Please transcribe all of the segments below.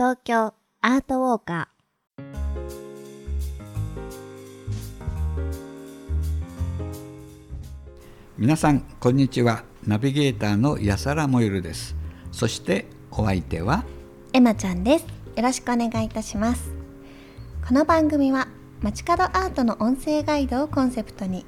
東京アートウォーカ皆さんこんにちは。ナビゲーターの安原もゆるです。そしてお相手は？ーエマちゃんです。よろしくお願いいたします。この番組は街角アートの音声ガイドをコンセプトに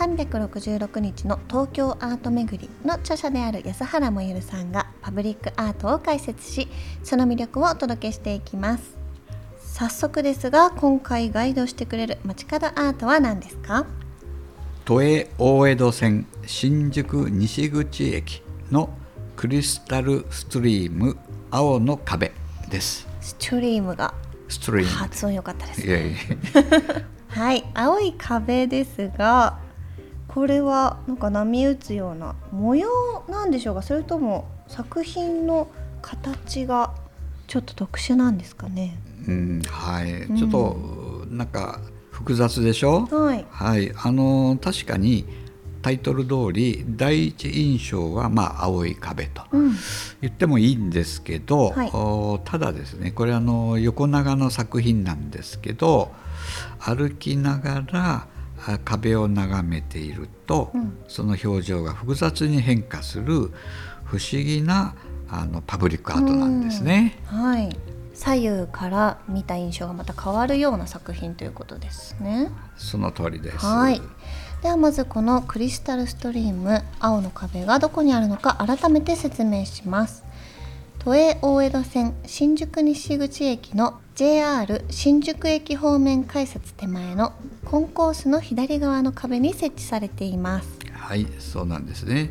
366日の東京アート巡りの著者である安原もゆるさんがパブリックアートを解説しその魅力をお届けしていきます。早速ですが今回ガイドしてくれる街角アートは何ですか？都営大江戸線新宿西口駅のクリスタルストリーム青の壁です。ストリームがストリーム。発音良かったですいやいや はい青い壁ですがこれはなんか波打つような模様なんでしょうか？それとも作品の形がちょっと特殊なんですかね？うんはい。ちょっとなんか複雑でしょ？はい。はい。あの確かにタイトル通り第一印象はまあ青い壁とうん。言ってもいいんですけど、はい。おただですねこれあの横長の作品なんですけど歩きながらあ壁を眺めていると、うん。その表情が複雑に変化する不思議なあのパブリックアートなんですね。はい。左右から見た印象がまた変わるような作品ということですね。その通りです。はい。ではまずこのクリスタルストリーム青の壁がどこにあるのか改めて説明します都営大江戸線新宿西口駅の JR 新宿駅方面改札手前のコンコースの左側の壁に設置されていますはい、そうなんですね。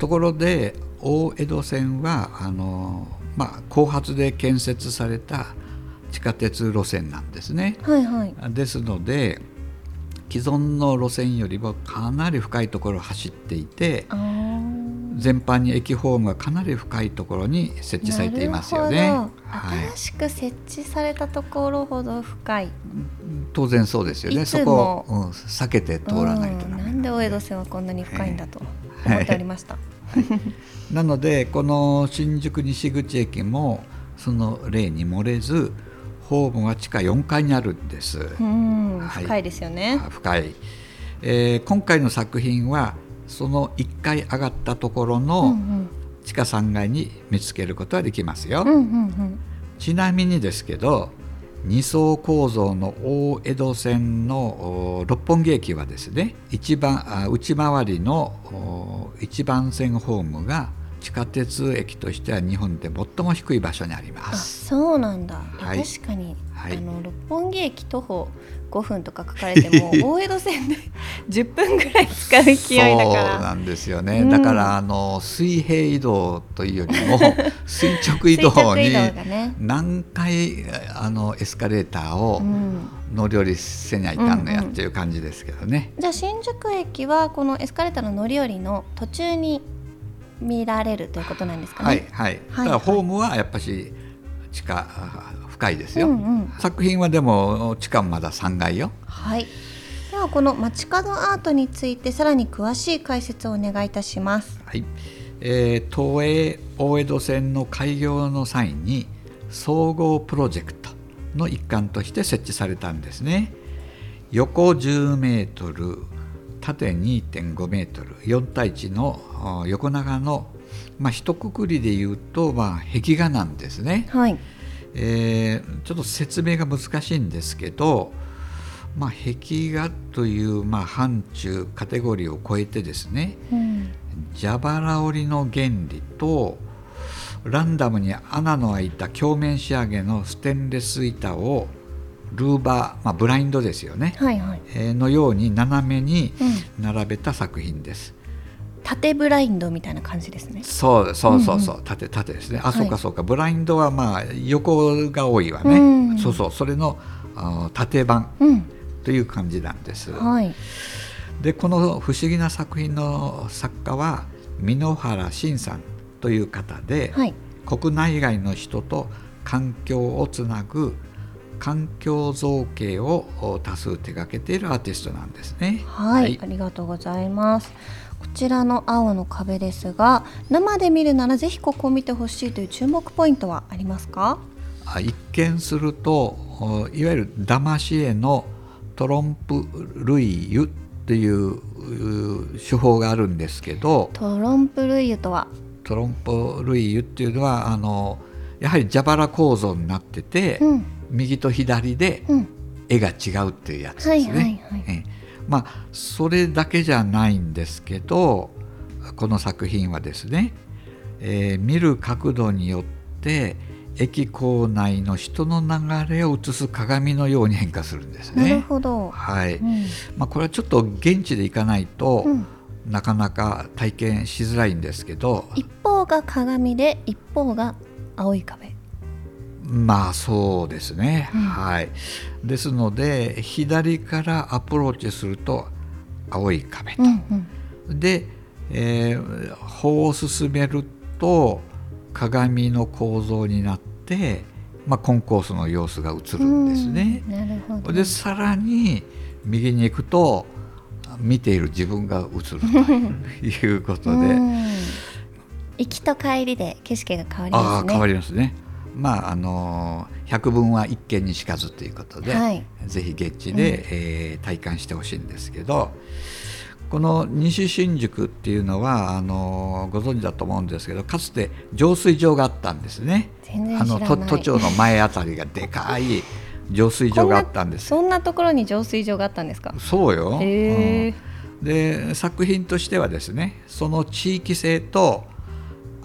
ところで大江戸線はあのまあ後発で建設された地下鉄路線なんですね。はいはいですので既存の路線よりもかなり深いところを走っていてあー全般に駅ホームがかなり深いところに設置されていますよね。新、しく設置されたところほど深い。当然そうですよね。そも。こを、うん、避けて通らないとうん。なんで大江戸線はこんなに深いんだとはい。思っておりました、なのでこの新宿西口駅もその例に漏れずホームが地下4階にあるんです。うん。はい。深いですよね、あ深い、えー今回の作品はその1階上がったところのん地下3階に見つけることができますよ。ちなみにですけど二層構造の大江戸線のお六本木駅はですね一番あ内回りのお一番線ホームが地下鉄駅としては日本で最も低い場所にありまあす。そうなんだ、はい。確かに、はい。あの六本木駅徒歩5分とか書かれても 大江戸線で10分ぐらい使う勢いだそうからなんですよね、うん。だからあの水平移動というよりも 垂直移動に何回あのエスカレーターをうん、乗り降りせにゃいかんのやうんうんっていう感じですけどね。じゃあ新宿駅はこのエスカレーターの乗り降りの途中に見られるということなんですかね。はいはい、はいだからホームはやっぱし地下あ深いですよ、うんうん。作品はでも地下まだ3階よ。はい。ではこの街角アートについてさらに詳しい解説をお願いいたします。はい、えー東映大江戸線の開業の際に総合プロジェクトの一環として設置されたんですね。横10メートル縦2.5メートル4対1のあ横長のまあ一括りで言うとまあ壁画なんですね、はい。えーちょっと説明が難しいんですけど、まあ、壁画という、まあ、範疇カテゴリーを超えてですねうん。蛇腹折りの原理とランダムに穴の開いた鏡面仕上げのステンレス板をルーバー、まあ、ブラインドですよね、はいはい。えーのように斜めにうん。並べた作品です。縦ブラインドみたいな感じですね。そうそうそうそう、う縦縦ですねあ、はいそうかそうかブラインドはまあ横が多いわね、うんそうそうそれの縦版うん。という感じなんです。はい。でこの不思議な作品の作家は箕原慎さんという方で、はい。国内外の人と環境をつなぐ環境造形を多数手掛けているアーティストなんですね。はい、ありがとうございます。こちらの青の壁ですが、生で見るならぜひここを見てほしいという注目ポイントはありますか？一見するといわゆる騙し絵のトロンプ・ルイユっていう手法があるんですけどトロンプ・ルイユとは？トロンプ・ルイユっていうのはあのやはり蛇腹構造になってて、うん、右と左で絵が違うっていうやつですね。まあそれだけじゃないんですけどこの作品はですね、えー、見る角度によって駅構内の人の流れを映す鏡のように変化するんですね。なるほど。はい。うん、まあこれはちょっと現地で行かないと、うん、なかなか体験しづらいんですけど。一方が鏡で一方が青い壁。まあそうですね、うん、はい。ですので左からアプローチすると青い壁と、うんうん、で、えー、歩を進めると鏡の構造になって、まあ、コンコースの様子が映るんですね。なるほど。でさらに右に行くと見ている自分が映ると いうことで。行きと帰りで景色が変わりますね。変わりますね。まああの百聞は一見にしかずということで、はい、ぜひ現地で、うん、えー、体感してほしいんですけど。この西新宿っていうのはあのご存知だと思うんですけどかつて浄水場があったんですね。あの都都庁の前あたりがでかい浄水場があったんです。そんなところに浄水場があったんですか？そうよ、うん、で作品としてはですねその地域性と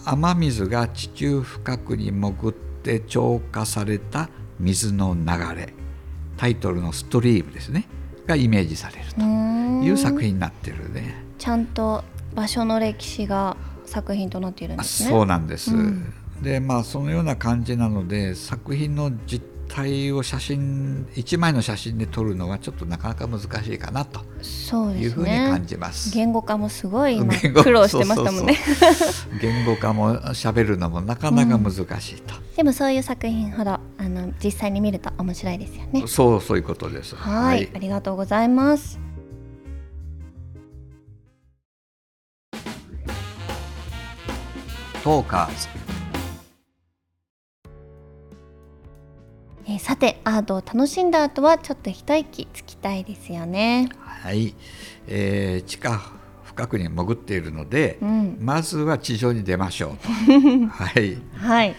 雨水が地中深くに潜って浄化された水の流れタイトルの「ストリーム」ですねがイメージされるという作品になってるね。ちゃんと場所の歴史が作品となっているんですね。そうなんです。うん、でまあそのような感じなので作品の実態を写真1枚の写真で撮るのはちょっとなかなか難しいかなというふうに感じます。言語化もすごい苦労してましたもんね。言語化も喋るのもなかなか難しいと。でもそういう作品ほどあの実際に見ると面白いですよね。そうそういうことです。はい、ありがとうございます。トーカーズ。えー、さてアートを楽しんだ後はちょっと一息つきたいですよね。はい、えー、地下深くに潜っているので、うん、まずは地上に出ましょうと。はい。はい。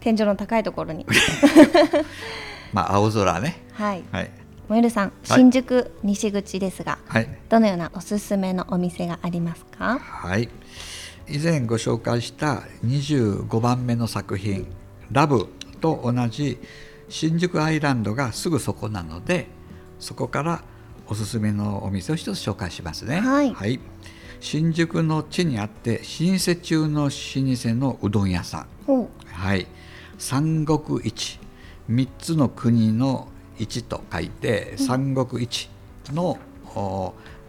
天井の高いところに。まあ青空ね。はい、はい、もえるさん、新宿西口ですが、はい、どのようなおすすめのお店がありますか？はい。以前ご紹介した25番目の作品「ラブと同じ新宿アイランドがすぐそこなのでそこからおすすめのお店を一つ紹介しますね。はい、はい、新宿の地にあって老舗中の老舗のうどん屋さん。はい、三国一。3つの国の一と書いて、三国一の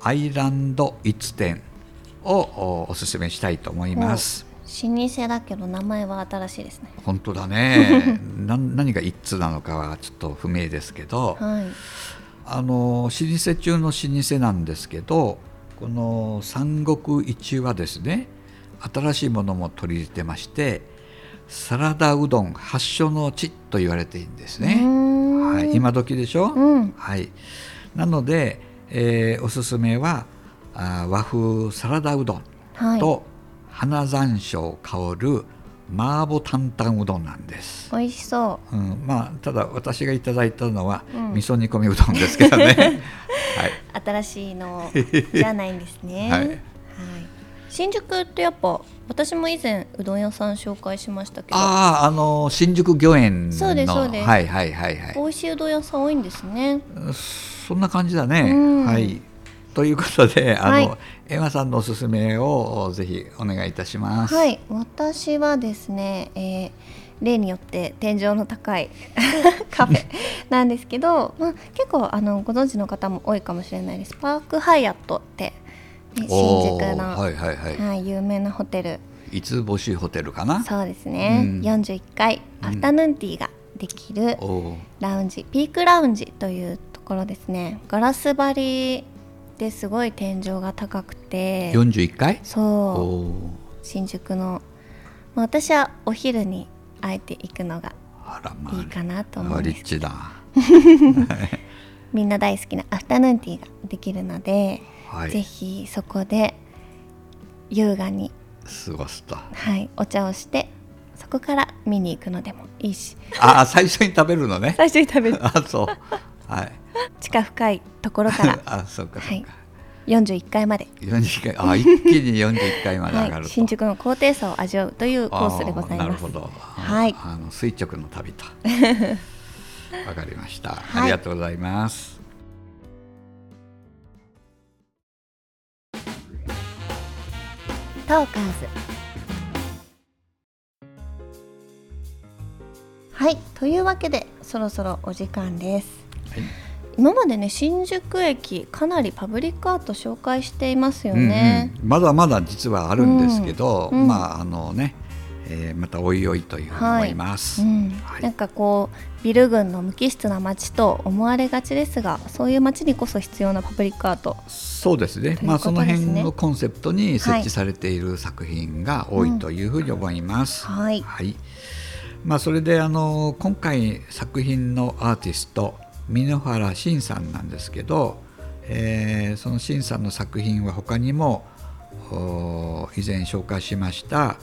アイランド一店をおすすめしたいと思います。老舗だけど名前は新しいですね。本当だね。何が一通なのかはちょっと不明ですけど、はい、あの老舗中の老舗なんですけど、この三国一はですね、新しいものも取り入れてまして。サラダうどん発祥の地と言われているんですね。はい、今時でしょ、うん、はい、なので、えー、おすすめはあ和風サラダうどんと、はい、花山椒香る麻婆担々うどんなんです。美味しそう。うん、まあただ私がいただいたのは、うん、味噌煮込みうどんですけどね。はい。新しいのじゃないんですね。はい。はい。新宿ってやっぱ私も以前うどん屋さん紹介しましたけどあああの新宿御苑そうですそうですはいはいはいはい美味しいうどん屋さん多いんですねそんな感じだね、はいということであの、はい、エマさんのおすすめをぜひお願いいたします。はい。私はですね、えー例によって天井の高い カフェなんですけど、まあ、結構あのご存知の方も多いかもしれないです。パークハイアットって新宿の、はいはいはい。はい、有名なホテル。五つ星ホテルかな？そうですね、うん、41階アフタヌーンティーができるラウンジ、ピークラウンジというところですね。ガラス張りですごい天井が高くて。41階？そう。新宿の、まあ、私はお昼にあえて行くのがいいかなと思うんです。リッチだ。みんな大好きなアフタヌーンティーができるので、はい。ぜひそこで優雅に、過ごすと。はい、お茶をしてそこから見に行くのでもいいし。あ最初に食べるのね。最初に食べる。あそうはい。地下深いところから。あそうかそうか、41階まで、40階。あ一気に41階まで上がはい、新宿の高低差を味わうというコースでございます。なるほ。ど。はい。あの垂直の旅と。わかりました、はい。ありがとうございます。トーカーズ。はい。というわけでそろそろお時間です。はい今までね新宿駅かなりパブリックアート紹介していますよね、うんうん。まだまだ実はあるんですけど、うん。うんまああのね、えーまたおいおいというふうに思います。うん。はい。なんかこうビル群の無機質な街と思われがちですがそういう街にこそ必要なパブリックアート。そうですね。というまあその辺のコンセプトに設置されている作品が多いというふうに思います。はい。はい。まあそれであの今回作品のアーティスト箕原慎さんなんですけど、えーその慎さんの作品は他にもお以前紹介しました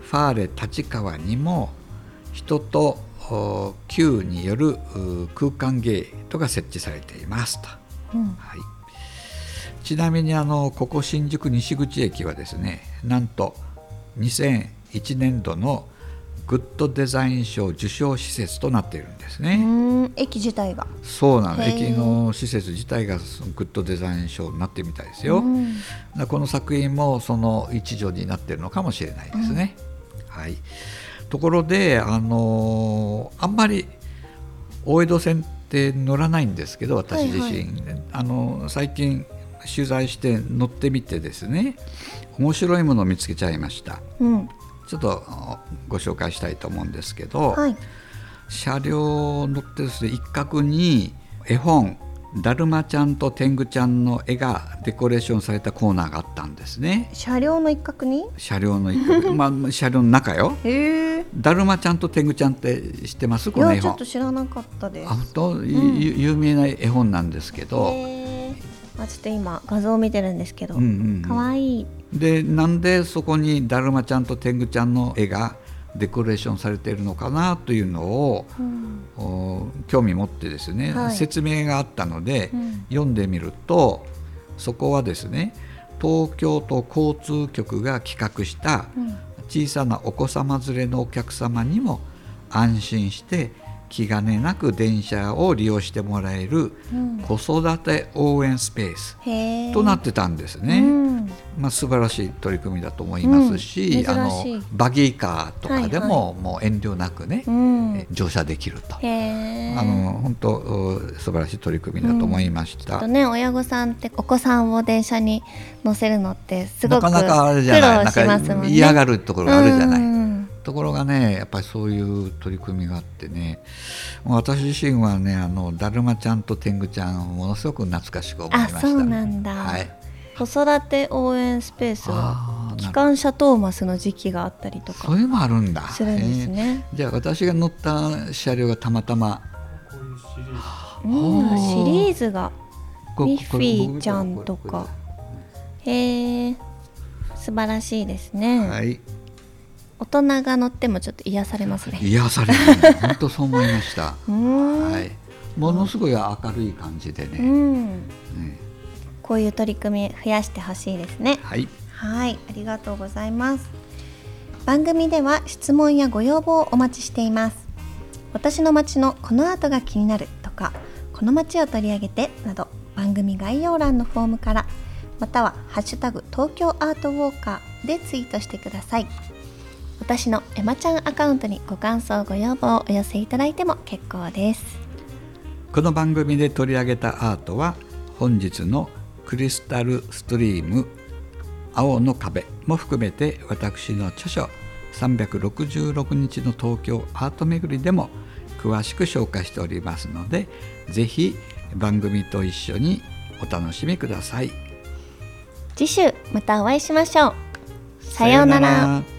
ファーレ立川にも人とお球によるう空間ゲートが設置されていますと。うんはい、ちなみにあのここ新宿西口駅はですねなんと2001年度のグッドデザイン賞受賞施設となっているんですうね。駅自体が。そうなの駅の施設自体がグッドデザイン賞になってるみたいですよ。この作品もその一助になっているのかもしれないですね。はい、ところで、あのーあんまり大江戸線って乗らないんですけど私自身、はいあの最近取材して乗ってみてですね面白いものを見つけちゃいました。うんちょっとあご紹介したいと思うんですけど、はい。車両乗ってですね一角に絵本「だるまちゃんと天狗ちゃん」の絵がデコレーションされたコーナーがあったんですね。車両の一角に？車両の一角。まあ車両の中よ。へえだるまちゃんと天狗ちゃんって知ってます？いこの絵本。やちょっと知らなかったです。あ本当、ゆ有名な絵本なんですけど、へー。あちょっと今画像を見てるんですけど、うんうんうん。かわいいでなんでそこにだるまちゃんと天狗ちゃんの絵がデコレーションされているのかなというのをうん。お興味持ってですね、はい。説明があったので、うん。読んでみるとそこはですね東京都交通局が企画したうん。小さなお子様連れのお客様にも安心して気兼ねなく電車を利用してもらえるうん。子育て応援スペースとなってたんですね。うん。まあ、素晴らしい取り組みだと思いますし、うん。あのバギーカーとかではいももう遠慮なくね、うん。え乗車できると。へえあの本当う素晴らしい取り組みだと思いました。とね親御さんってお子さんを電車に乗せるのってすごくなかなかあれじゃない、苦労しますもんね。嫌がるところがあるじゃない。うんところがねやっぱりそういう取り組みがあってね。私自身はねあのだるまちゃんと天狗ちゃんをものすごく懐かしく思いました。あそうなんだ、はい、子育て応援スペースは機関車トーマスの時期があったりとかそういうのもあるんだ。するんですね、えー。じゃあ私が乗った車両がたまたま。うん、シリーズがこミッフィーちゃんとこかへえ素晴らしいですね、れはい大人が乗ってもちょっと癒されますね。癒される、ね、本当そう思いました。はい、ものすごい明るい感じでね。うん。ね。こういう取り組み増やしてほしいですね。はい、はい。ありがとうございます。番組では質問やご要望をお待ちしています。私の街のこのアートが気になるとかこの街を取り上げてなど番組概要欄のフォームからまたはハッシュタグ東京アートウォーカーでツイートしてください私のエマちゃんアカウントにご感想ご要望をお寄せいただいても結構です。この番組で取り上げたアートは本日のクリスタルストリーム青の壁も含めて私の著書366日の東京アート巡りでも詳しく紹介しておりますのでぜひ番組と一緒にお楽しみください。次週またお会いしましょう。さようなら。さようなら